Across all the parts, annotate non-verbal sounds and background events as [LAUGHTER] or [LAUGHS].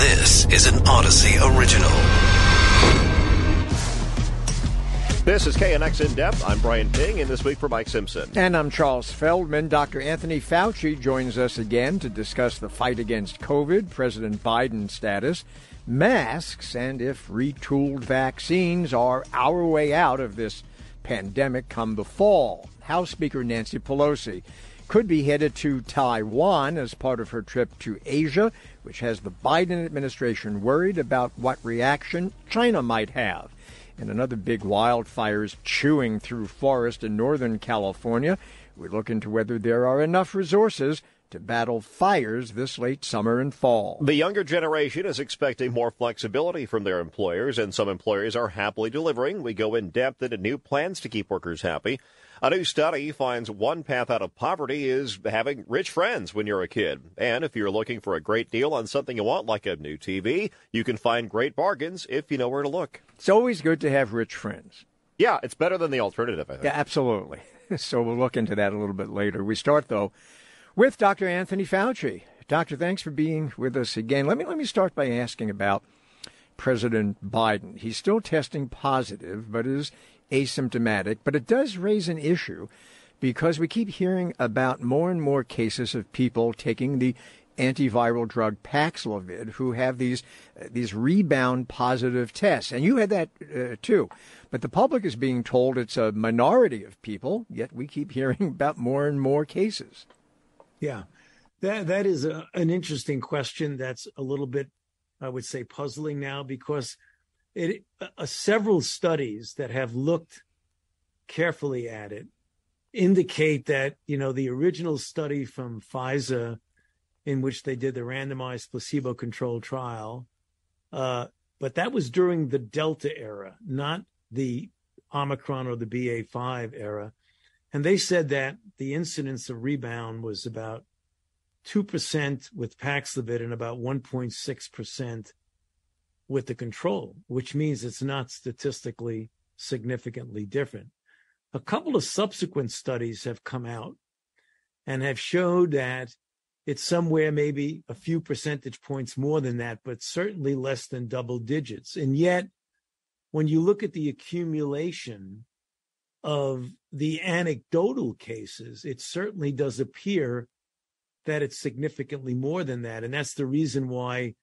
This is an Audacy original. This is KNX In Depth. I'm Brian Ping, and this week for Mike Simpson. And I'm Charles Feldman. Dr. Anthony Fauci joins us again to discuss the fight against COVID, President Biden's status, masks, and if retooled vaccines are our way out of this pandemic come the fall. House Speaker Nancy Pelosi could be headed to Taiwan as part of her trip to Asia, which has the Biden administration worried about what reaction China might have and another big wildfires chewing through forest in Northern California. We look into whether there are enough resources to battle fires this late summer and fall. The younger generation is expecting more flexibility from their employers, and some employers are happily delivering. We go in depth into new plans to keep workers happy. A new study finds one path out of poverty is having rich friends when you're a kid. And if you're looking for a great deal on something you want, like a new TV, you can find great bargains if you know where to look. It's always good to have rich friends. Yeah, it's better than the alternative, I think. Yeah, absolutely. [LAUGHS] So we'll look into that a little bit later. We start, though, with Dr. Anthony Fauci. Doctor, thanks for being with us again. Let me let me start by asking about President Biden. He's still testing positive, but is asymptomatic, but it does raise an issue because we keep hearing about more and more cases of people taking the antiviral drug Paxlovid who have these uh, these rebound positive tests, and you had that uh, too. But the public is being told it's a minority of people, yet we keep [LAUGHS] hearing about more and more cases. Yeah, that that is a, an interesting question. That's a little bit, I would say, puzzling now because it uh, several studies that have looked carefully at it indicate that you know the original study from Pfizer in which they did the randomized placebo controlled trial uh, but that was during the delta era not the omicron or the ba5 era. And they said that the incidence of rebound was about 2% with Paxlovid and about 1.6% with the control, which means it's not statistically significantly different. A couple of subsequent studies have come out and have showed that it's somewhere maybe a few percentage points more than that, but certainly less than double digits. And yet, when you look at the accumulation of the anecdotal cases, it certainly does appear that it's significantly more than that. And that's the reason why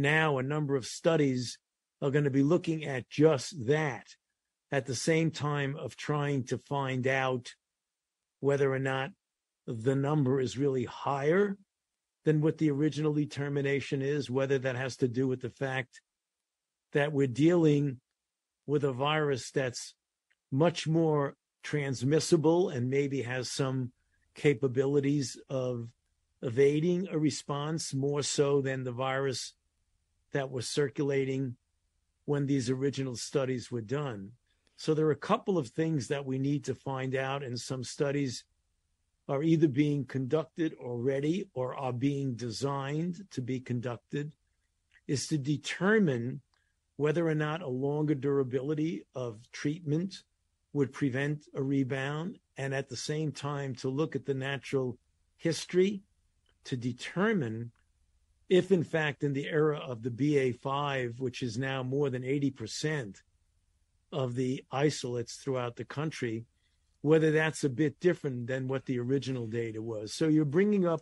now a number of studies are going to be looking at just that at the same time of trying to find out whether or not the number is really higher than what the original determination is, whether that has to do with the fact that we're dealing with a virus that's much more transmissible and maybe has some capabilities of evading a response more so than the virus that was circulating when these original studies were done. So there are a couple of things that we need to find out, and some studies are either being conducted already or are being designed to be conducted, is to determine whether or not a longer durability of treatment would prevent a rebound, and at the same time to look at the natural history to determine if in fact in the era of the BA5, which is now more than 80% of the isolates throughout the country, whether that's a bit different than what the original data was. So you're bringing up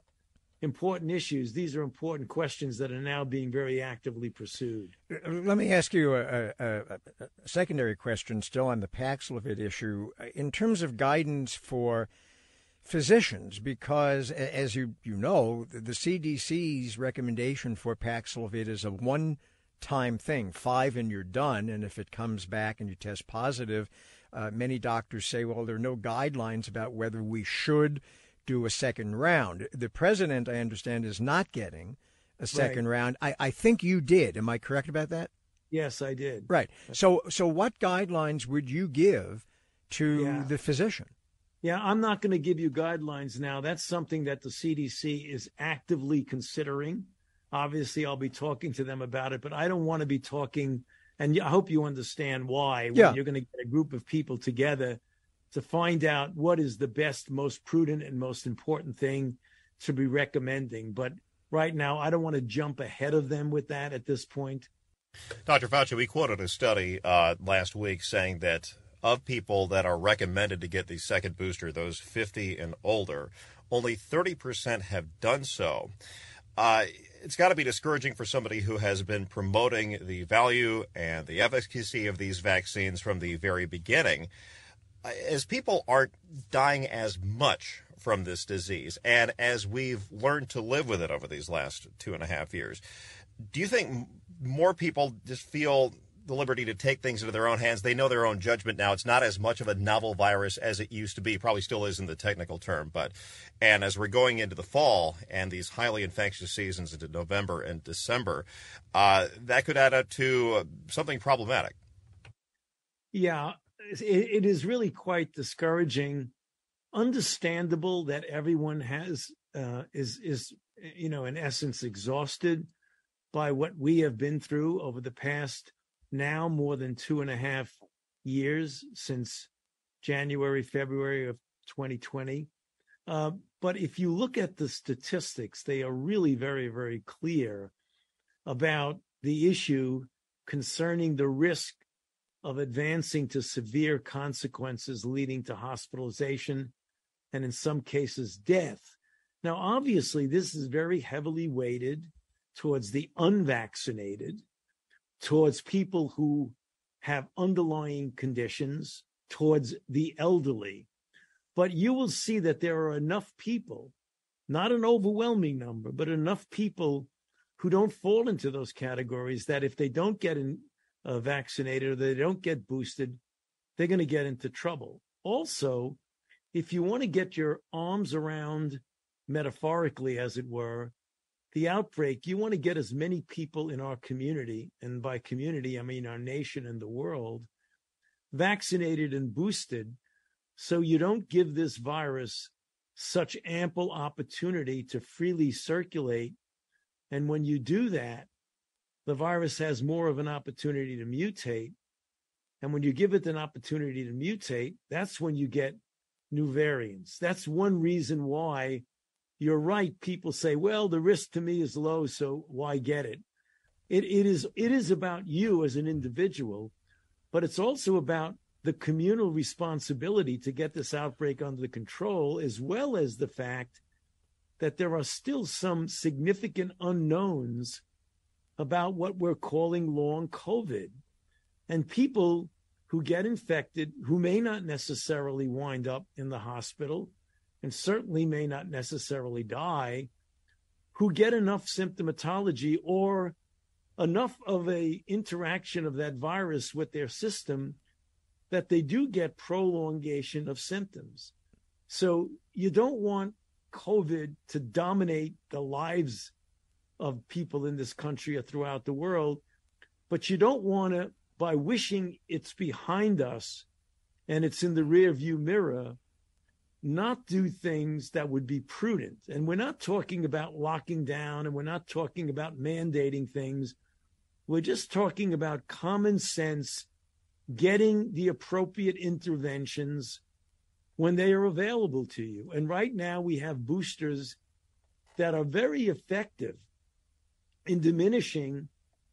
important issues. These are important questions that are now being very actively pursued. Let me ask you a, a, a secondary question still on the Paxlovid issue. In terms of guidance for physicians because, as you, you know, the CDC's recommendation for Paxlovid is a one time thing, five and you're done. And if it comes back and you test positive, uh, many doctors say, well, there are no guidelines about whether we should do a second round. The president, I understand, is not getting a second right. round. I, I think you did. Am I correct about that? Yes, I did. Right. So, so what guidelines would you give to yeah. the physician? Yeah, I'm not going to give you guidelines now. That's something that the CDC is actively considering. Obviously, I'll be talking to them about it, but I don't want to be talking. And I hope you understand why. Yeah. you're going to get a group of people together to find out what is the best, most prudent, and most important thing to be recommending. But right now. I don't want to jump ahead of them with that at this point. Dr. Fauci, we quoted a study uh, last week saying that of people that are recommended to get the second booster, those 50 and older, only 30% have done so. Uh, it's got to be discouraging for somebody who has been promoting the value and the efficacy of these vaccines from the very beginning. Uh, as people aren't dying as much from this disease, and as we've learned to live with it over these last two and a half years, do you think more people just feel the liberty to take things into their own hands. They know their own judgment now. It's not as much of a novel virus as it used to be. Probably still is in the technical term, but and as we're going into the fall and these highly infectious seasons into November and December, uh, that could add up to something problematic. Yeah, it, it is really quite discouraging. Understandable that everyone has uh, is is you know in essence exhausted by what we have been through over the past now more than two and a half years since January, February of 2020. Uh, but if you look at the statistics, they are really very, very clear about the issue concerning the risk of advancing to severe consequences leading to hospitalization and in some cases death. Now, obviously, this is very heavily weighted towards the unvaccinated towards people who have underlying conditions, towards the elderly. But you will see that there are enough people, not an overwhelming number, but enough people who don't fall into those categories that if they don't get in, uh, vaccinated or they don't get boosted, they're going to get into trouble. Also, if you want to get your arms around, metaphorically as it were, the outbreak, you want to get as many people in our community, and by community, I mean our nation and the world, vaccinated and boosted so you don't give this virus such ample opportunity to freely circulate. And when you do that, the virus has more of an opportunity to mutate. And when you give it an opportunity to mutate, that's when you get new variants. That's one reason why you're right. People say, well, the risk to me is low, so why get it? It, it is it is about you as an individual, but it's also about the communal responsibility to get this outbreak under control, as well as the fact that there are still some significant unknowns about what we're calling long COVID. And people who get infected, who may not necessarily wind up in the hospital, and certainly may not necessarily die who get enough symptomatology or enough of a interaction of that virus with their system that they do get prolongation of symptoms. So you don't want COVID to dominate the lives of people in this country or throughout the world, but you don't want to, by wishing it's behind us and it's in the rear view mirror, not do things that would be prudent. And we're not talking about locking down and we're not talking about mandating things. We're just talking about common sense, getting the appropriate interventions when they are available to you. And right now we have boosters that are very effective in diminishing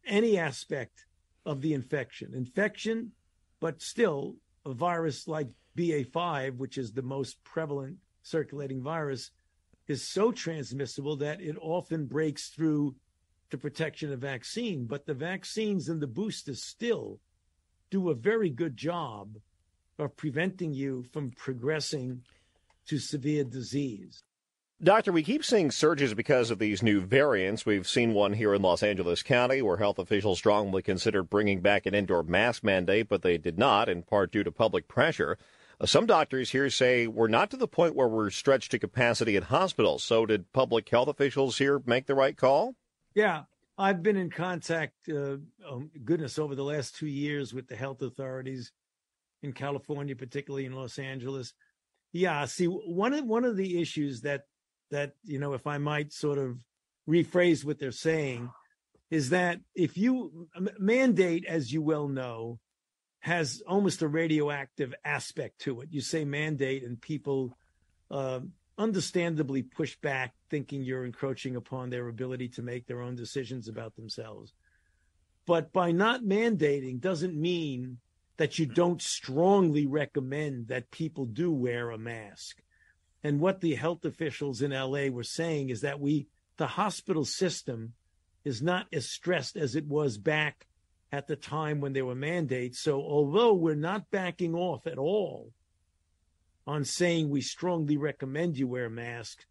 any aspect of the infection. Infection, but still a virus like BA5, which is the most prevalent circulating virus, is so transmissible that it often breaks through the protection of vaccine. But the vaccines and the boosters still do a very good job of preventing you from progressing to severe disease. Doctor, we keep seeing surges because of these new variants. We've seen one here in Los Angeles County where health officials strongly considered bringing back an indoor mask mandate, but they did not, in part due to public pressure. Uh, some doctors here say we're not to the point where we're stretched to capacity at hospitals. So, did public health officials here make the right call? Yeah, I've been in contact, uh, oh, goodness, over the last two years with the health authorities in California, particularly in Los Angeles. Yeah, see, one of one of the issues that that you know, if I might sort of rephrase what they're saying, is that if you mandate, as you well know, has almost a radioactive aspect to it. You say mandate, and people uh, understandably push back. thinking you're encroaching upon their ability to make their own decisions about themselves. But by not mandating doesn't mean that you don't strongly recommend that people do wear a mask. And what the health officials in LA were saying is that we, the hospital system, is not as stressed as it was back at the time when there were mandates. So although we're not backing off at all on saying we strongly recommend you wear a mask,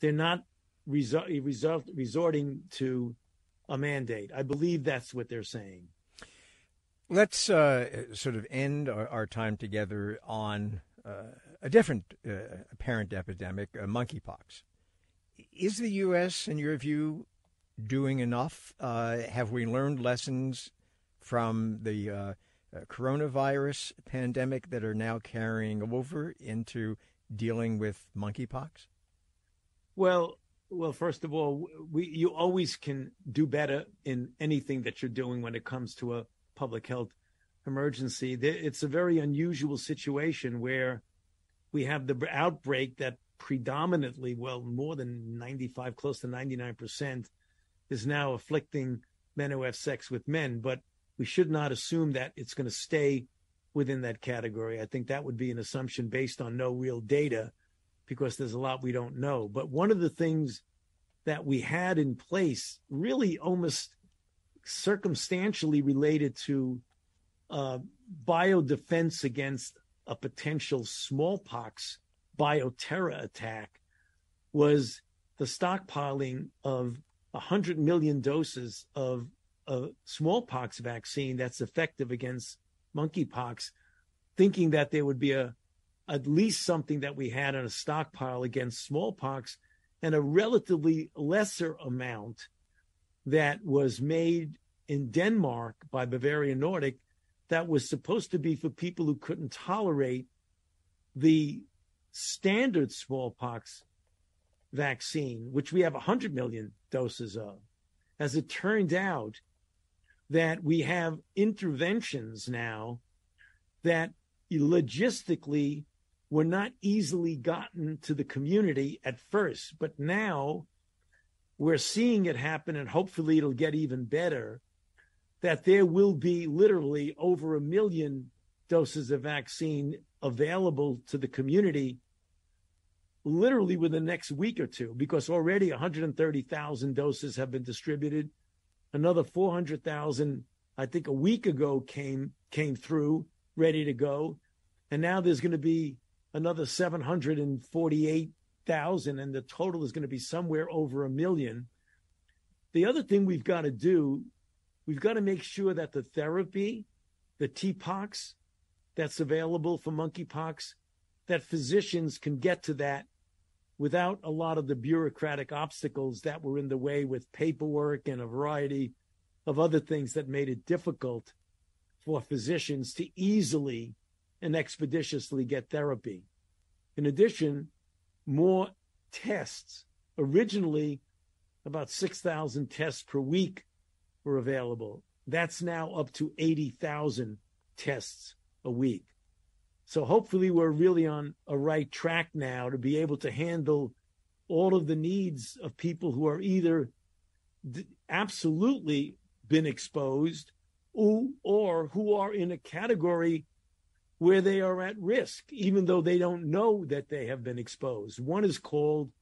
they're not resort, resort, resorting to a mandate. I believe that's what they're saying. Let's uh, sort of end our, our time together on uh, a different uh, apparent epidemic, uh, monkeypox. Is the U.S., in your view, doing enough? Uh, have we learned lessons from the uh, coronavirus pandemic that are now carrying over into dealing with monkeypox? Well, well, first of all, we you always can do better in anything that you're doing when it comes to a public health emergency. It's a very unusual situation where we have the outbreak that predominantly, well, more than 95, close to 99%, is now afflicting men who have sex with men. But we should not assume that it's going to stay within that category. I think that would be an assumption based on no real data because there's a lot we don't know. But one of the things that we had in place, really almost circumstantially related to uh, biodefense against a potential smallpox bioterror attack, was the stockpiling of 100 million doses of a smallpox vaccine that's effective against monkeypox, thinking that there would be a at least something that we had in a stockpile against smallpox and a relatively lesser amount that was made in Denmark by Bavarian Nordic that was supposed to be for people who couldn't tolerate the standard smallpox vaccine, which we have 100 million doses of. As it turned out, that we have interventions now that logistically were not easily gotten to the community at first, but now we're seeing it happen, and hopefully it'll get even better. That there will be literally over a million doses of vaccine available to the community literally within the next week or two, because already 130,000 doses have been distributed. Another 400,000, I think, a week ago came came through, ready to go, and now there's going to be another 748,000, and the total is going to be somewhere over a million. The other thing we've got to do, we've got to make sure that the therapy, the TPOXX that's available for monkeypox, that physicians can get to that without a lot of the bureaucratic obstacles that were in the way with paperwork and a variety of other things that made it difficult for physicians to easily and expeditiously get therapy. In addition, more tests. Originally, about 6,000 tests per week were available. That's now up to 80,000 tests a week. So hopefully, we're really on a right track now to be able to handle all of the needs of people who are either absolutely been exposed or, or who are in a category where they are at risk, even though they don't know that they have been exposed. One is called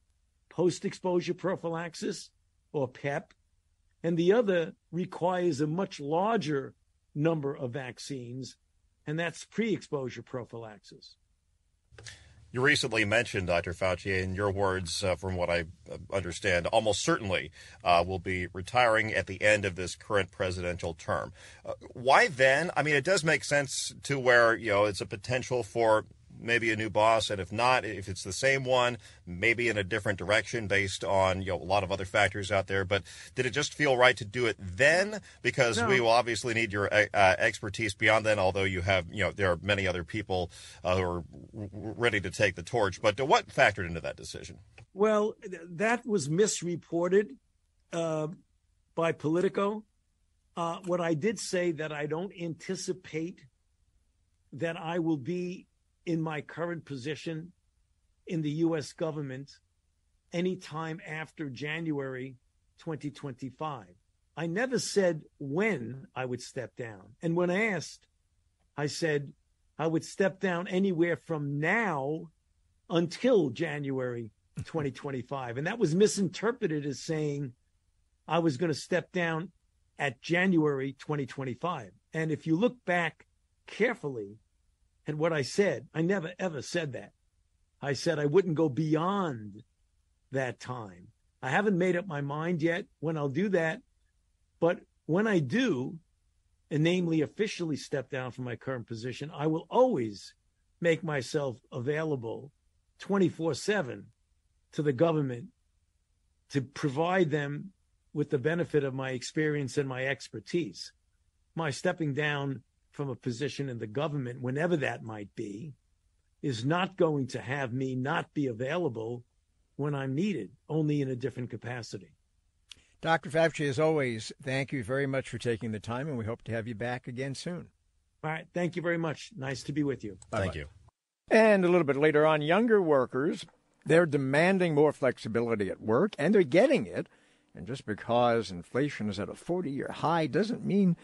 post exposure prophylaxis or PEP, and the other requires a much larger number of vaccines, and that's pre exposure prophylaxis. You recently mentioned, Dr. Fauci, in your words, uh, from what I uh, understand, almost certainly uh, will be retiring at the end of this current presidential term. Uh, why then? I mean, it does make sense to where, you know, it's a potential for maybe a new boss, and if not, if it's the same one, maybe in a different direction based on you know a lot of other factors out there. But did it just feel right to do it then? Because no. we will obviously need your uh, uh, expertise beyond then. Although you have you know there are many other people uh, who are ready to take the torch. But what factored into that decision? Well, that was misreported uh, by Politico. Uh, what I did say that I don't anticipate that I will be in my current position in the U.S. government anytime after January 2025. I never said when I would step down. And when asked, I said I would step down anywhere from now until January 2025. And that was misinterpreted as saying I was going to step down at January 2025. And if you look back carefully at what I said, I never ever said that. I said I wouldn't go beyond that time. I haven't made up my mind yet when I'll do that. But when I do, and namely officially step down from my current position, I will always make myself available 24 7 to the government to provide them with the benefit of my experience and my expertise. My stepping down from a position in the government, whenever that might be, is not going to have me not be available when I'm needed, only in a different capacity. Dr. Fauci, as always, thank you very much for taking the time, and we hope to have you back again soon. All right. Thank you very much. Nice to be with you. Bye-bye. Thank you. And a little bit later on, younger workers, they're demanding more flexibility at work, and they're getting it. And just because inflation is at a 40 year high doesn't mean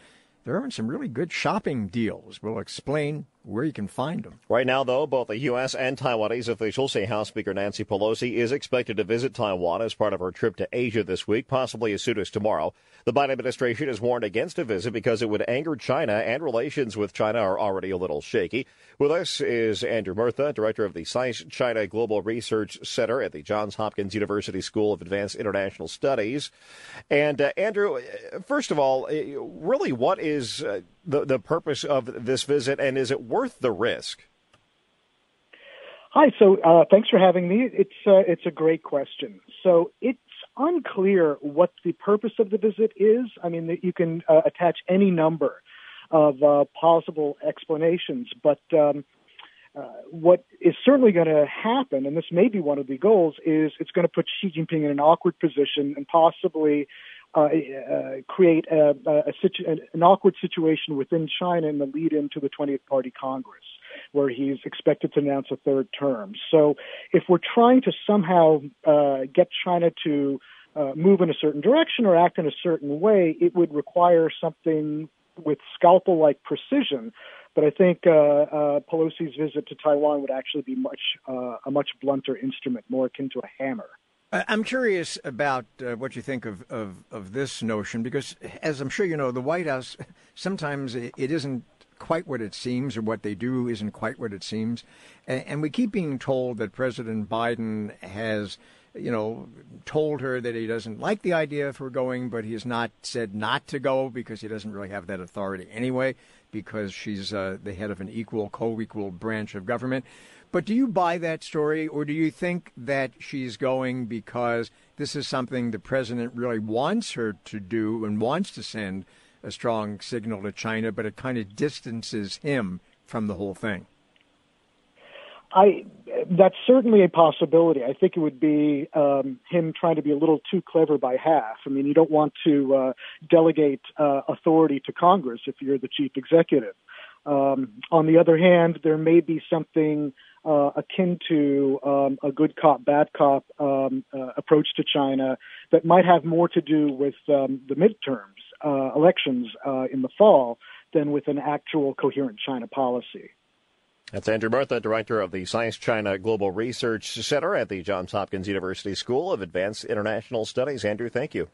there aren't some really good shopping deals. We'll explain where you can find them. Right now, though, both the U.S. and Taiwanese officials say House Speaker Nancy Pelosi is expected to visit Taiwan as part of her trip to Asia this week, possibly as soon as tomorrow. The Biden administration has warned against a visit because it would anger China, and relations with China are already a little shaky. With us is Andrew Mertha, director of the SAIS China Global Research Center at the Johns Hopkins University School of Advanced International Studies. And uh, Andrew, first of all, uh, really, what is uh, the the purpose of this visit, and is it worth the risk? Hi. So uh, thanks for having me. It's uh, it's a great question. So it's unclear what the purpose of the visit is. I mean, you can uh, attach any number of uh, possible explanations, but um, uh, what is certainly going to happen, and this may be one of the goals, is it's going to put Xi Jinping in an awkward position and possibly uh, uh, create a, a situ- an awkward situation within China in the lead into the 20th Party Congress, where he's expected to announce a third term. So, if we're trying to somehow uh, get China to uh, move in a certain direction or act in a certain way, it would require something with scalpel like precision. But I think uh, uh, Pelosi's visit to Taiwan would actually be much uh, a much blunter instrument, more akin to a hammer. I'm curious about uh, what you think of, of, of, this notion, because as I'm sure you know, the White House [LAUGHS] sometimes it, isn't quite what it seems, or what they do isn't quite what it seems, and, and we keep being told that President Biden has, you know, told her that he doesn't like the idea of her going, but he has not said not to go because he doesn't really have that authority anyway, because she's uh, the head of an equal, co-equal branch of government. But do you buy that story, or do you think that she's going because this is something the president really wants her to do and wants to send a strong signal to China, but it kind of distances him from the whole thing? I that's certainly a possibility. I think it would be um, him trying to be a little too clever by half. I mean, you don't want to uh, delegate uh, authority to Congress if you're the chief executive. Um, on the other hand, there may be something uh, akin to um, a good cop, bad cop um, uh, approach to China that might have more to do with um, the midterms, uh, elections uh, in the fall, than with an actual coherent China policy. That's Andrew Mertha, director of the SAIS China Global Research Center at the Johns Hopkins University School of Advanced International Studies. Andrew, thank you.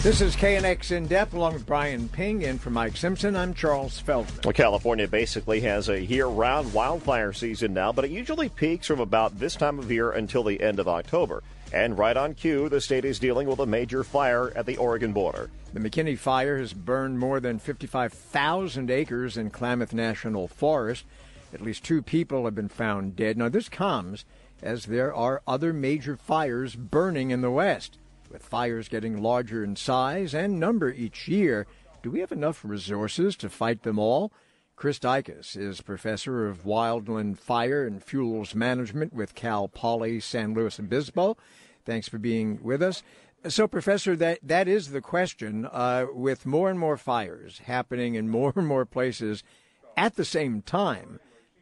This is KNX In Depth along with Brian Ping. And for Mike Simpson, I'm Charles Feldman. Well, California basically has a year round wildfire season now, but it usually peaks from about this time of year until the end of October. And right on cue, the state is dealing with a major fire at the Oregon border. The McKinney fire has burned more than 55,000 acres in Klamath National Forest. At least two people have been found dead. Now, this comes as there are other major fires burning in the West. With fires getting larger in size and number each year, do we have enough resources to fight them all? Chris Dicus is professor of wildland fire and fuels management with Cal Poly San Luis Obispo. Thanks for being with us. So, Professor, that, that is the question. Uh, with more and more fires happening in more and more places at the same time,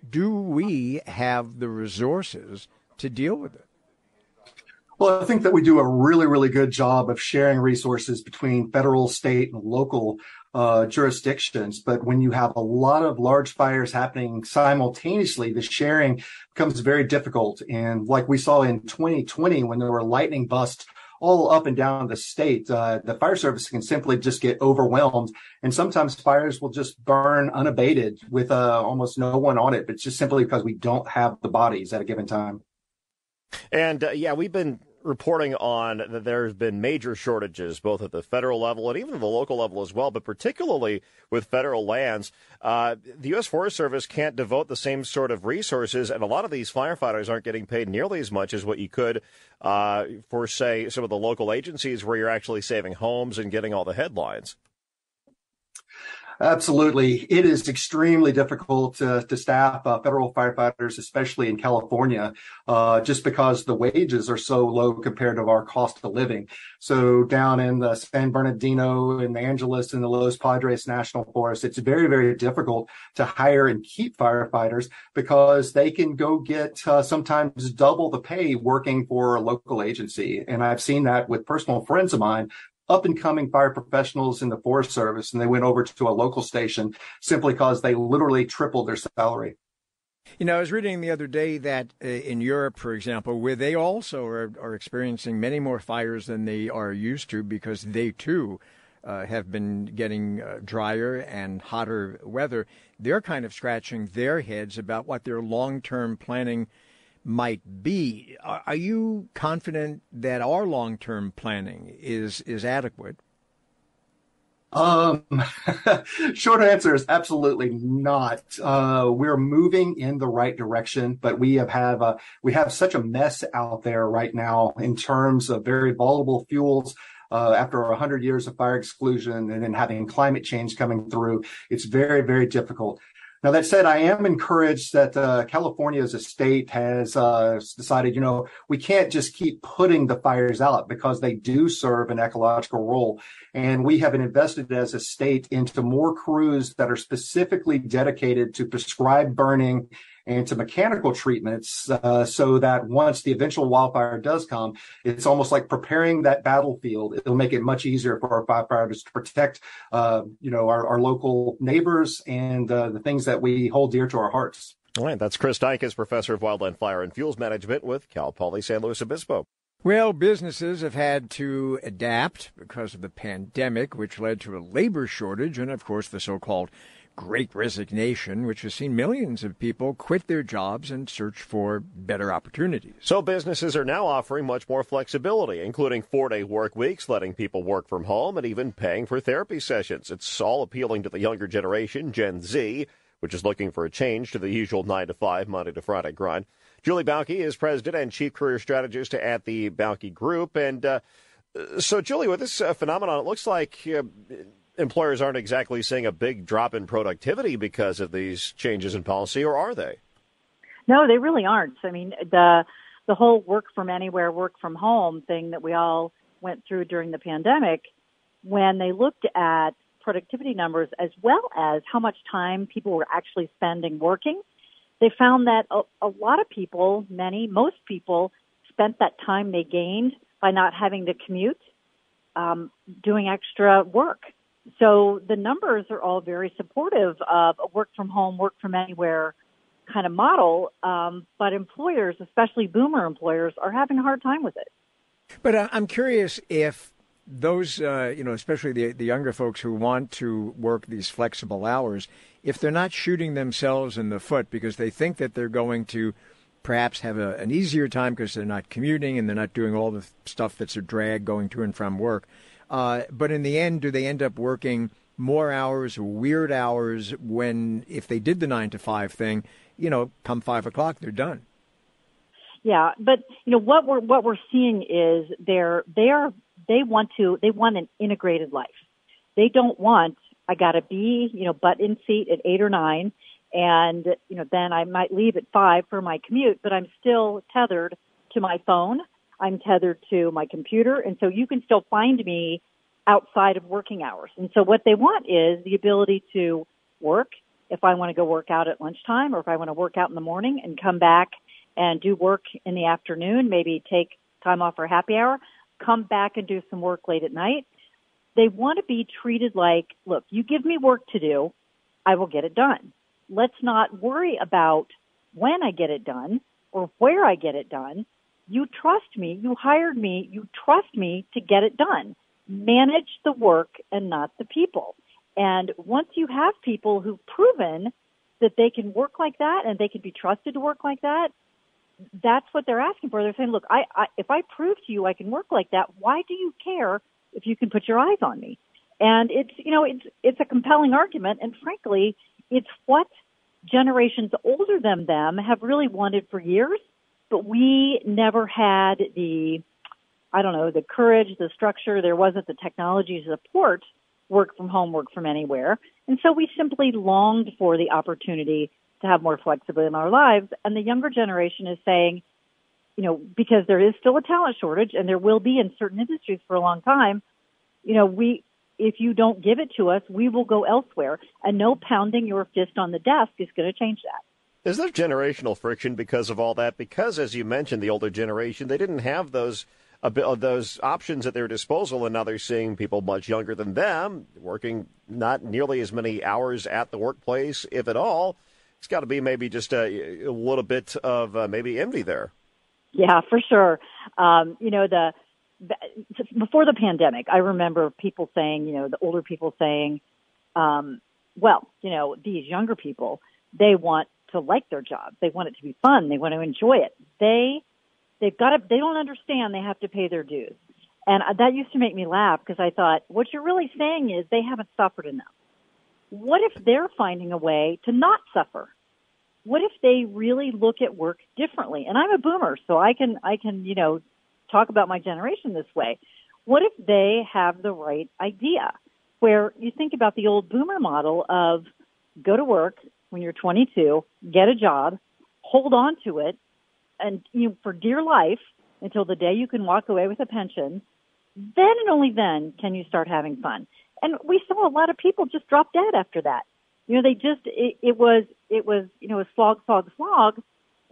do we have the resources to deal with it? Well, I think that we do a really, really good job of sharing resources between federal, state, and local uh, jurisdictions. But when you have a lot of large fires happening simultaneously, the sharing becomes very difficult. And like we saw in 2020, when there were lightning busts all up and down the state, uh, the fire service can simply just get overwhelmed. And sometimes fires will just burn unabated with uh, almost no one on it. But just simply because we don't have the bodies at a given time. And uh, yeah, we've been reporting on that there's been major shortages, both at the federal level and even the local level as well, but particularly with federal lands. Uh, the U.S. Forest Service can't devote the same sort of resources, and a lot of these firefighters aren't getting paid nearly as much as what you could uh, for, say, some of the local agencies where you're actually saving homes and getting all the headlines. Absolutely. It is extremely difficult to, to staff uh, federal firefighters, especially in California, uh, just because the wages are so low compared to our cost of living. So down in the San Bernardino and Angeles and the Los Padres National Forest, it's very, very difficult to hire and keep firefighters because they can go get uh, sometimes double the pay working for a local agency. And I've seen that with personal friends of mine up and coming fire professionals in the Forest Service and they went over to a local station simply because they literally tripled their salary. You know, I was reading the other day that uh, in Europe, for example, where they also are, are, experiencing many more fires than they are used to because they too uh, have been getting uh, drier and hotter weather, they're kind of scratching their heads about what their long term planning might be. Are you confident that our long term planning is is adequate? Um, [LAUGHS] short answer is absolutely not. Uh, we're moving in the right direction, but we have have uh, we have such a mess out there right now in terms of very volatile fuels. Uh, after a hundred years of fire exclusion and then having climate change coming through, it's very, very difficult. Now, that said, I am encouraged that uh, California as a state has uh, decided, you know, we can't just keep putting the fires out because they do serve an ecological role. And we have invested as a state into more crews that are specifically dedicated to prescribed burning and to mechanical treatments uh, so that once the eventual wildfire does come, it's almost like preparing that battlefield. It'll make it much easier for our firefighters to protect, uh, you know, our, our, local neighbors and uh, the things that we hold dear to our hearts. All right, that's Chris Dicus, professor of wildland fire and fuels management with Cal Poly San Luis Obispo. Well, businesses have had to adapt because of the pandemic, which led to a labor shortage and, of course, the so called great resignation, which has seen millions of people quit their jobs and search for better opportunities. So businesses are now offering much more flexibility, including four day work weeks, letting people work from home, and even paying for therapy sessions. It's all appealing to the younger generation, Gen Z, which is looking for a change to the usual 9 to 5, Monday to Friday grind. Julie Bauke is president and chief career strategist at the Bauke Group. And uh, so, Julie, with this uh, phenomenon, it looks like uh, employers aren't exactly seeing a big drop in productivity because of these changes in policy, or are they? No, they really aren't. I mean, the the whole work from anywhere, work from home thing that we all went through during the pandemic, when they looked at productivity numbers as well as how much time people were actually spending working, they found that a, a lot of people, many, most people, spent that time they gained by not having to commute, um, doing extra work. So the numbers are all very supportive of a work from home, work from anywhere kind of model. Um, but employers, especially boomer employers, are having a hard time with it. But I'm curious if those, uh, you know, especially the, the younger folks who want to work these flexible hours, if they're not shooting themselves in the foot because they think that they're going to perhaps have a, an easier time because they're not commuting and they're not doing all the stuff that's a drag going to and from work. Uh, but in the end, do they end up working more hours, weird hours, when if they did the nine to five thing, you know, come five o'clock, they're done. Yeah, but you know what we're what we're seeing is they're they are they want to they want an integrated life. They don't want I got to be you know butt in seat at eight or nine, and you know then I might leave at five for my commute, but I'm still tethered to my phone I'm tethered to my computer. And so you can still find me outside of working hours. And so what they want is the ability to work if I want to go work out at lunchtime or if I want to work out in the morning and come back and do work in the afternoon, maybe take time off for happy hour, come back and do some work late at night. They want to be treated like, look, you give me work to do, I will get it done. Let's not worry about when I get it done or where I get it done. You trust me. You hired me. You trust me to get it done. Manage the work and not the people. And once you have people who've proven that they can work like that and they can be trusted to work like that, that's what they're asking for. They're saying, look, I, I, if I prove to you I can work like that, why do you care if you can put your eyes on me? And it's, you know, it's, it's a compelling argument. And frankly, it's what generations older than them have really wanted for years, but we never had the, I don't know, the courage, the structure. There wasn't the technology to support work from home, work from anywhere. And so we simply longed for the opportunity to have more flexibility in our lives. And the younger generation is saying, you know, because there is still a talent shortage and there will be in certain industries for a long time, you know, we, if you don't give it to us, we will go elsewhere. And no pounding your fist on the desk is going to change that. Is there generational friction because of all that? Because, as you mentioned, the older generation, they didn't have those of those options at their disposal, and now they're seeing people much younger than them working not nearly as many hours at the workplace, if at all. It's got to be maybe just a, a little bit of uh, maybe envy there. Yeah, for sure. Um, you know, the before the pandemic, I remember people saying, you know, the older people saying, um, well, you know, these younger people, they want to like their job. They want it to be fun. They want to enjoy it. They They've got to, they don't understand they have to pay their dues. And that used to make me laugh because I thought, what you're really saying is they haven't suffered enough. What if they're finding a way to not suffer? What if they really look at work differently? And I'm a boomer, so I can, I can, you know, talk about my generation this way. What if they have the right idea where you think about the old boomer model of go to work when you're 22, get a job, hold on to it, and you know, for dear life until the day you can walk away with a pension, then and only then can you start having fun. And we saw a lot of people just drop dead after that. You know, they just it, it was it was you know a slog, slog, slog.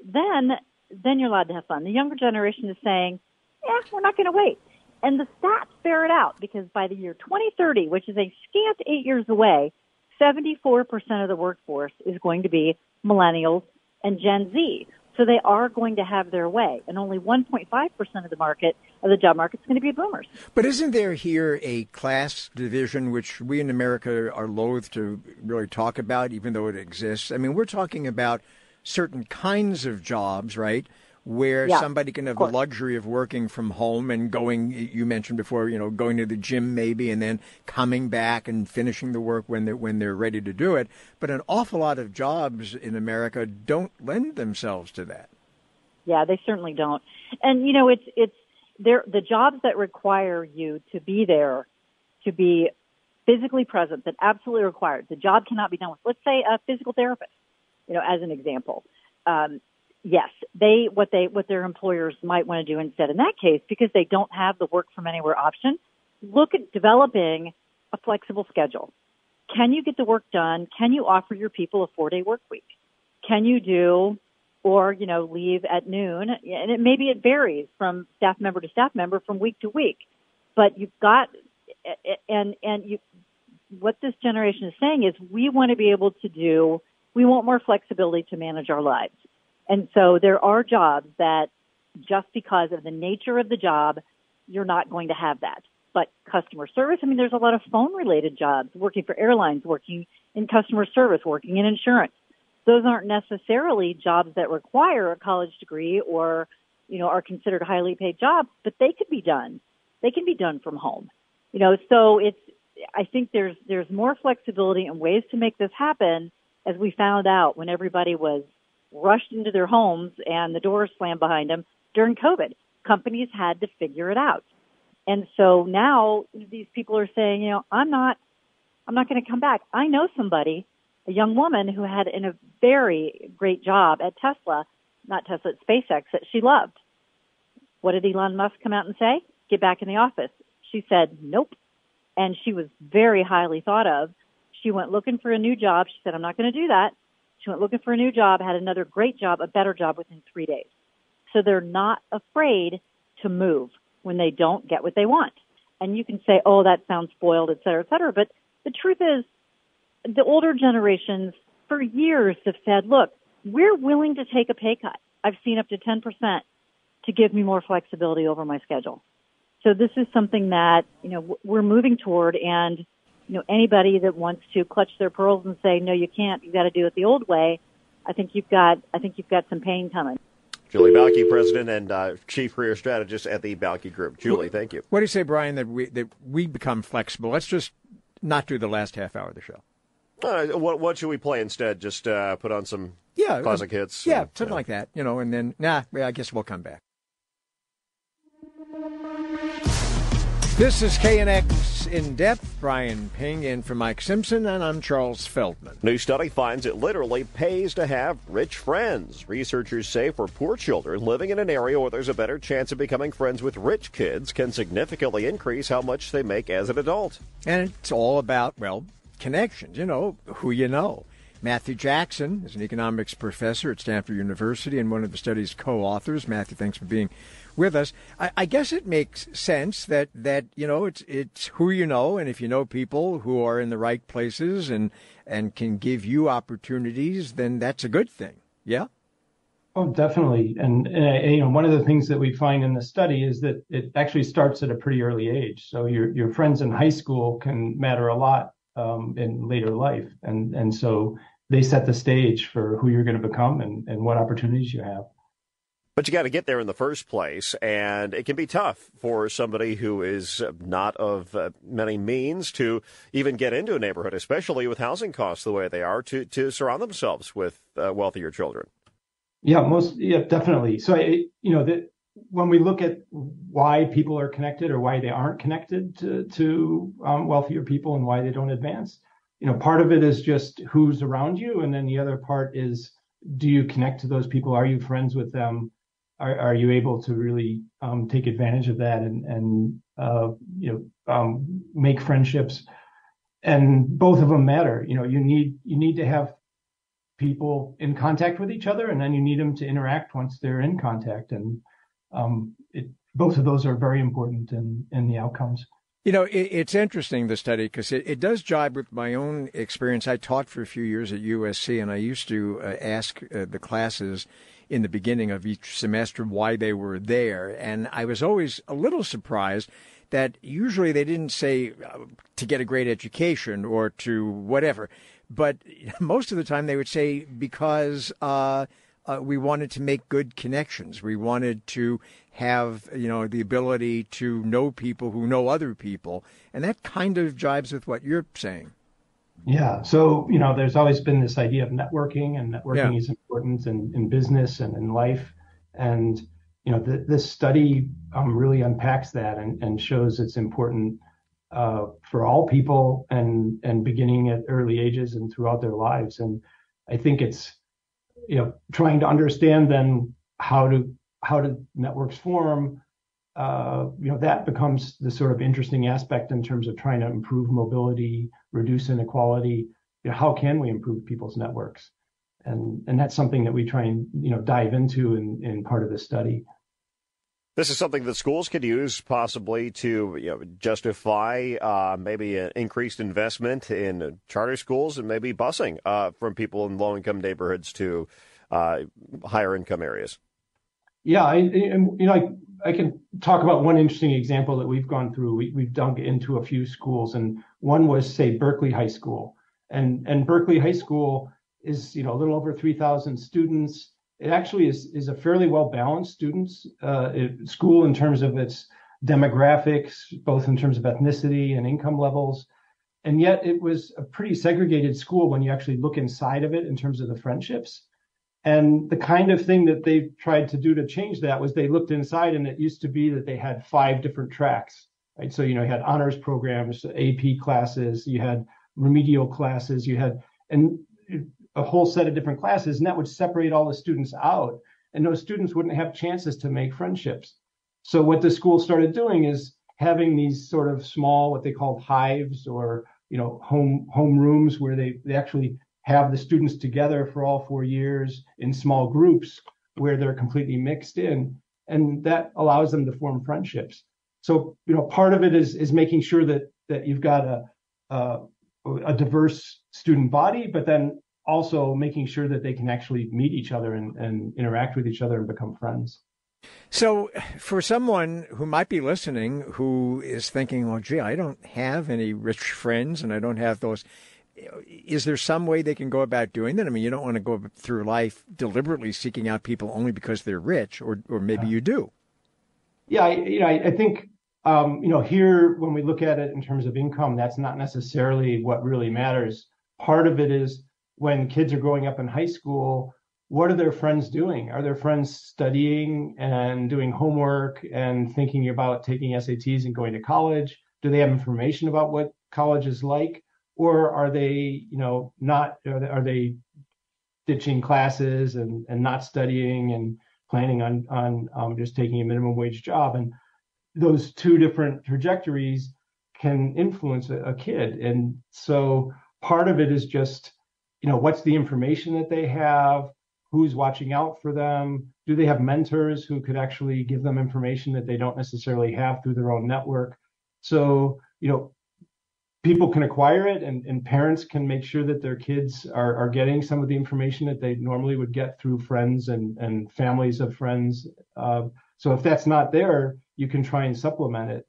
Then then you're allowed to have fun. The younger generation is saying, yeah, we're not going to wait. And the stats bear it out because by the year 2030, which is a scant eight years away, 74% of the workforce is going to be millennials and Gen Z. So they are going to have their way, and only 1.5% of the market of the job market is going to be boomers. But isn't there here a class division which we in America are loath to really talk about, even though it exists? I mean, we're talking about certain kinds of jobs, right? Where yeah, somebody can have the luxury of working from home and going you mentioned before you know going to the gym maybe and then coming back and finishing the work when they're when they're ready to do it. But an awful lot of jobs in America don't lend themselves to that. Yeah they certainly don't. And you know it's it's there the jobs that require you to be there to be physically present that absolutely required the job cannot be done with let's say a physical therapist you know as an example. Um, yes, they what they what their employers might want to do instead in that case because they don't have the work from anywhere option. Look at developing a flexible schedule. Can you get the work done? Can you offer your people a four day work week? Can you do or you know leave at noon? And it maybe it varies from staff member to staff member from week to week, but you've got and and you what this generation is saying is we want to be able to do we want more flexibility to manage our lives and so there are jobs that just because of the nature of the job, you're not going to have that. But customer service, I mean, there's a lot of phone related jobs, working for airlines, working in customer service, working in insurance. Those aren't necessarily jobs that require a college degree or, you know, are considered highly paid jobs, but they could be done. They can be done from home. You know, so it's, I think there's, there's more flexibility and ways to make this happen as we found out when everybody was rushed into their homes and the doors slammed behind them during COVID. Companies had to figure it out. And so now these people are saying, you know, I'm not, I'm not going to come back. I know somebody, a young woman who had in a very great job at Tesla, not Tesla, at SpaceX that she loved. What did Elon Musk come out and say? Get back in the office. She said, nope. And she was very highly thought of. She went looking for a new job. She said, I'm not going to do that She went looking for a new job, had another great job, a better job within three days. So they're not afraid to move when they don't get what they want. And you can say, oh, that sounds spoiled, et cetera, et cetera. But the truth is, the older generations for years have said, look, we're willing to take a pay cut. I've seen up to 10% to give me more flexibility over my schedule. So this is something that, you know, we're moving toward and, you know, anybody that wants to clutch their pearls and say, no, you can't, you've got to do it the old way. I think you've got, I think you've got some pain coming. Julie Bauke, President and uh, Chief Career Strategist at the Bauke Group. Julie, thank you. What do you say, Brian, that we that we become flexible? Let's just not do the last half hour of the show. Uh, what, what should we play instead? Just uh, put on some yeah, classic hits? Yeah, and, something like that, you know, and then, nah, I guess we'll come back. This is KNX In Depth. Brian Ping in for Mike Simpson, and I'm Charles Feldman. New study finds it literally pays to have rich friends. Researchers say for poor children, living in an area where there's a better chance of becoming friends with rich kids can significantly increase how much they make as an adult. And it's all about, well, connections, you know, who you know. Matthew Jackson is an economics professor at Stanford University and one of the study's co-authors. Matthew, thanks for being with us. I, I, guess it makes sense that, that you know it's it's who you know, and if you know people who are in the right places and and can give you opportunities, then that's a good thing. Yeah. Oh, definitely. And, and, you know, one of the things that we find in the study is that it actually starts at a pretty early age. So your your friends in high school can matter a lot um, in later life, and and so they set the stage for who you're going to become and, and what opportunities you have. But you got to get there in the first place, and it can be tough for somebody who is not of uh, many means to even get into a neighborhood, especially with housing costs the way they are, to to surround themselves with uh, wealthier children. Yeah, most yeah, definitely. So you know, that when we look at why people are connected or why they aren't connected to to um, wealthier people and why they don't advance, you know, part of it is just who's around you, and then the other part is do you connect to those people? Are you friends with them? Are, are you able to really um, take advantage of that and and uh, you know um, make friendships? And both of them matter. You know, you need you need to have people in contact with each other, and then you need them to interact once they're in contact. And um, it, both of those are very important in in the outcomes. You know, it, it's interesting, the study, because it, it does jibe with my own experience. I taught for a few years at USC, and I used to uh, ask uh, the classes in the beginning of each semester why they were there. And I was always a little surprised that usually they didn't say uh, to get a great education or to whatever, but [LAUGHS] most of the time they would say because uh, uh, we wanted to make good connections. We wanted to have you know the ability to know people who know other people, and that kind of jives with what you're saying. Yeah. So you know, there's always been this idea of networking, and networking yeah. is important in, in business and in life. And you know, the, this study um, really unpacks that and, and shows it's important uh, for all people, and and beginning at early ages and throughout their lives. And I think it's you know trying to understand then how to how do networks form? Uh, you know, that becomes the sort of interesting aspect in terms of trying to improve mobility, reduce inequality. You know, how can we improve people's networks? And and that's something that we try and you know dive into in, in part of the study. This is something that schools could use possibly to you know, justify uh, maybe an increased investment in charter schools and maybe busing uh, from people in low income neighborhoods to uh, higher income areas. Yeah, I, and you know, I, I can talk about one interesting example that we've gone through. We, we've dug into a few schools, and one was say Berkeley High School, and and Berkeley High School is you know a little over three thousand students. It actually is is a fairly well balanced students uh, school in terms of its demographics, both in terms of ethnicity and income levels. And yet it was a pretty segregated school when you actually look inside of it in terms of the friendships. And the kind of thing that they tried to do to change that was they looked inside and it used to be that they had five different tracks, right? So, you know, you had honors programs, AP classes, you had remedial classes, you had, and a whole set of different classes, and that would separate all the students out. And those students wouldn't have chances to make friendships. So what the school started doing is having these sort of small, what they called hives or, you know, home, home rooms where they, they actually have the students together for all four years in small groups where they're completely mixed in, and that allows them to form friendships. So, you know, part of it is is making sure that that you've got a a, a diverse student body, but then also making sure that they can actually meet each other and, and interact with each other and become friends. So, for someone who might be listening who is thinking, well, gee, I don't have any rich friends and I don't have those, is there some way they can go about doing that? I mean, you don't want to go through life deliberately seeking out people only because they're rich, or, or maybe you do. Yeah, I, you know, I, I think you know, here when we look at it in terms of income, that's not necessarily what really matters. Part of it is when kids are growing up in high school, what are their friends doing? Are their friends studying and doing homework and thinking about taking SATs and going to college? Do they have information about what college is like? Or are they, you know, not, are they, are they ditching classes and, and not studying and planning on, on um, just taking a minimum wage job? And those two different trajectories can influence a, a kid. And so part of it is just, you know, what's the information that they have? Who's watching out for them? Do they have mentors who could actually give them information that they don't necessarily have through their own network? So, you know, people can acquire it and, and parents can make sure that their kids are, are getting some of the information that they normally would get through friends and, and families of friends. Uh, so if that's not there, you can try and supplement it.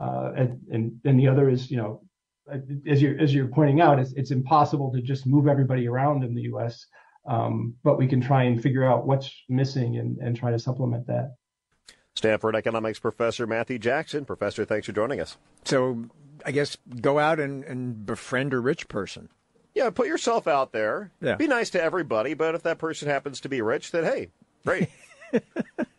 Uh, and, and then the other is, you know, as you're as you're pointing out, it's, it's impossible to just move everybody around in the U.S. Um, but we can try and figure out what's missing and, and try to supplement that. Stanford economics professor Matthew Jackson. Professor, thanks for joining us. So, I guess go out and, and befriend a rich person. Yeah, put yourself out there. Yeah. Be nice to everybody, but if that person happens to be rich, then hey, great. [LAUGHS]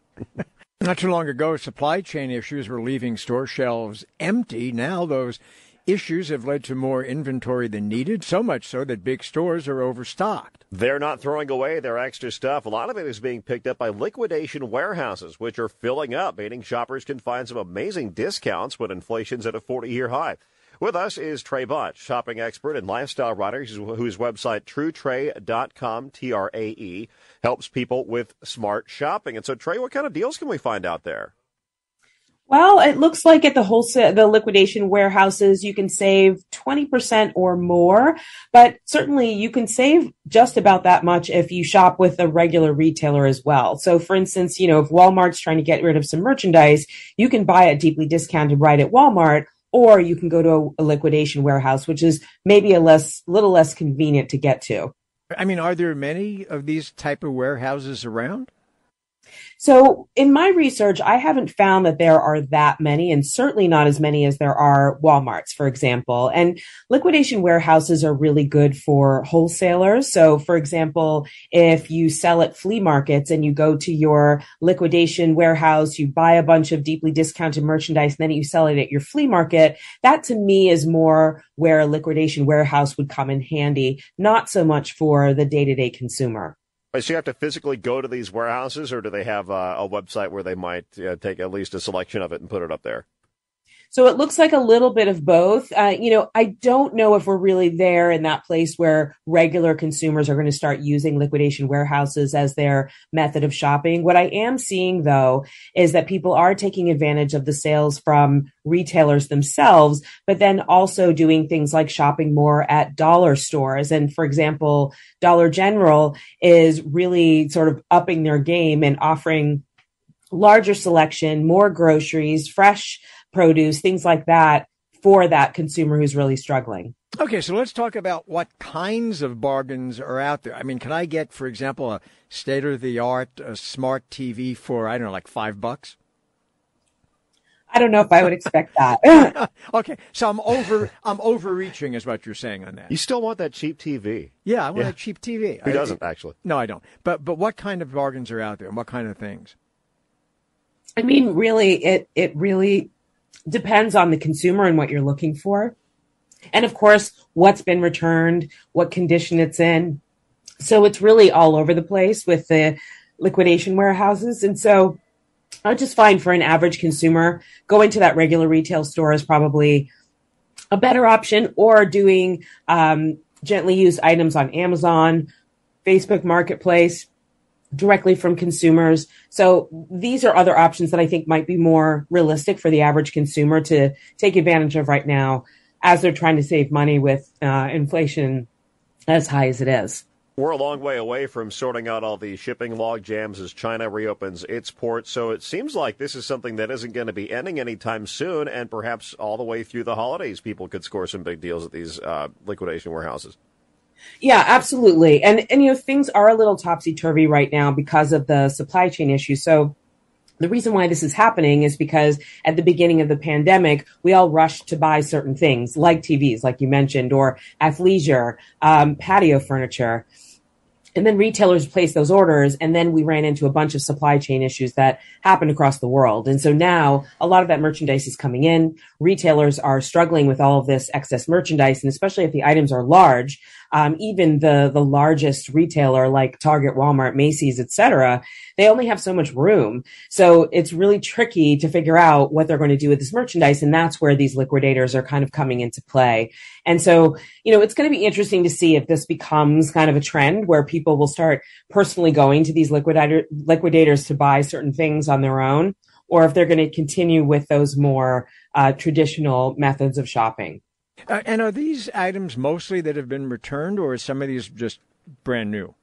Not too long ago, supply chain issues were leaving store shelves empty. Now those issues have led to more inventory than needed, so much so that big stores are overstocked. They're not throwing away their extra stuff. A lot of it is being picked up by liquidation warehouses, which are filling up, meaning shoppers can find some amazing discounts when inflation's at a 40 year high. With us is Trae Bodge, shopping expert and lifestyle writer, whose website, truetrae.com, T R A E, helps people with smart shopping. And so, Trae, what kind of deals can we find out there? Well, it looks like at the wholesale, the liquidation warehouses, you can save 20% or more, but certainly you can save just about that much if you shop with a regular retailer as well. So for instance, you know, if Walmart's trying to get rid of some merchandise, you can buy it deeply discounted right at Walmart or you can go to a, liquidation warehouse, which is maybe a less, little less convenient to get to. I mean, are there many of these type of warehouses around? So in my research, I haven't found that there are that many and certainly not as many as there are Walmarts, for example. And liquidation warehouses are really good for wholesalers. So for example, if you sell at flea markets and you go to your liquidation warehouse, you buy a bunch of deeply discounted merchandise, and then you sell it at your flea market, that to me is more where a liquidation warehouse would come in handy, not so much for the day to day consumer. So you have to physically go to these warehouses, or do they have uh, a website where they might uh, take at least a selection of it and put it up there? So it looks like a little bit of both. Uh, you know, I don't know if we're really there in that place where regular consumers are going to start using liquidation warehouses as their method of shopping. What I am seeing though is that people are taking advantage of the sales from retailers themselves, but then also doing things like shopping more at dollar stores. And for example, Dollar General is really sort of upping their game and offering larger selection, more groceries, fresh produce, things like that for that consumer who's really struggling. Okay, so let's talk about what kinds of bargains are out there. I mean, can I get, for example, a state of the art smart TV for, I don't know, like five bucks? I don't know if I would expect that. [LAUGHS] [LAUGHS] okay, so I'm over I'm overreaching is what you're saying on that. You still want that cheap TV? Yeah, I want yeah. a cheap TV. Who doesn't actually? No, I don't. But but what kind of bargains are out there and what kind of things? I mean, really it it really depends on the consumer and what you're looking for. And of course, what's been returned, what condition it's in. So it's really all over the place with the liquidation warehouses. And so I just find for an average consumer, going to that regular retail store is probably a better option or doing um, gently used items on Amazon, Facebook Marketplace, directly from consumers. So these are other options that I think might be more realistic for the average consumer to take advantage of right now as they're trying to save money with uh, inflation as high as it is. We're a long way away from sorting out all the shipping log jams as China reopens its ports. So it seems like this is something that isn't going to be ending anytime soon, and perhaps all the way through the holidays, people could score some big deals at these uh, liquidation warehouses. Yeah, absolutely. And and you know things are a little topsy turvy right now because of the supply chain issue. So the reason why this is happening is because at the beginning of the pandemic, we all rushed to buy certain things like TVs, like you mentioned, or athleisure, um, patio furniture. And then retailers placed those orders, and then we ran into a bunch of supply chain issues that happened across the world. And so now a lot of that merchandise is coming in. Retailers are struggling with all of this excess merchandise, and especially if the items are large, um, even the the largest retailer like Target, Walmart, Macy's, etc., they only have so much room. So it's really tricky to figure out what they're going to do with this merchandise, and that's where these liquidators are kind of coming into play. And so, you know, it's going to be interesting to see if this becomes kind of a trend where people will start personally going to these liquidator liquidators to buy certain things on their own, or if they're going to continue with those more uh, traditional methods of shopping. Uh, and are these items mostly that have been returned, or is some of these just brand new?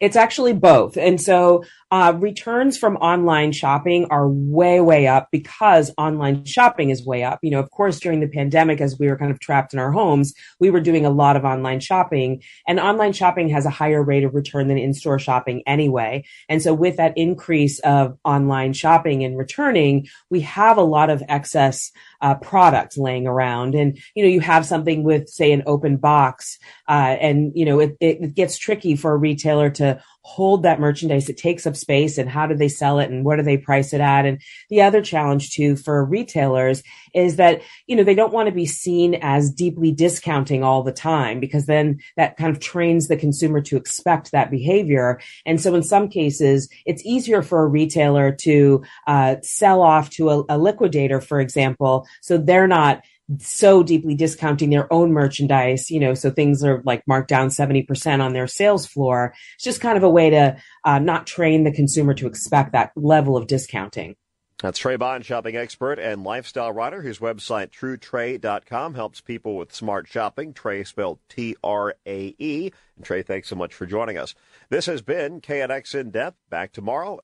It's actually both. And so uh, returns from online shopping are way, way up because online shopping is way up. You know, of course, during the pandemic, as we were kind of trapped in our homes, we were doing a lot of online shopping and online shopping has a higher rate of return than in-store shopping anyway. And so with that increase of online shopping and returning, we have a lot of excess uh, products laying around. And, you know, you have something with, say, an open box, uh, and, you know, it, it gets tricky for a retailer to hold that merchandise? It takes up space and how do they sell it and what do they price it at? And the other challenge too for retailers is that, you know, they don't want to be seen as deeply discounting all the time because then that kind of trains the consumer to expect that behavior. And so in some cases, it's easier for a retailer to uh, sell off to a, a liquidator, for example, so they're not so deeply discounting their own merchandise, you know, so things are like marked down 70% on their sales floor. It's just kind of a way to uh, not train the consumer to expect that level of discounting. That's Trae Bodge, shopping expert and lifestyle writer, whose website, truetrae.com, helps people with smart shopping. Trae spelled T R A E. And Trae, thanks so much for joining us. This has been KNX In Depth. Back tomorrow.